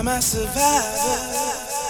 I'm a survivor.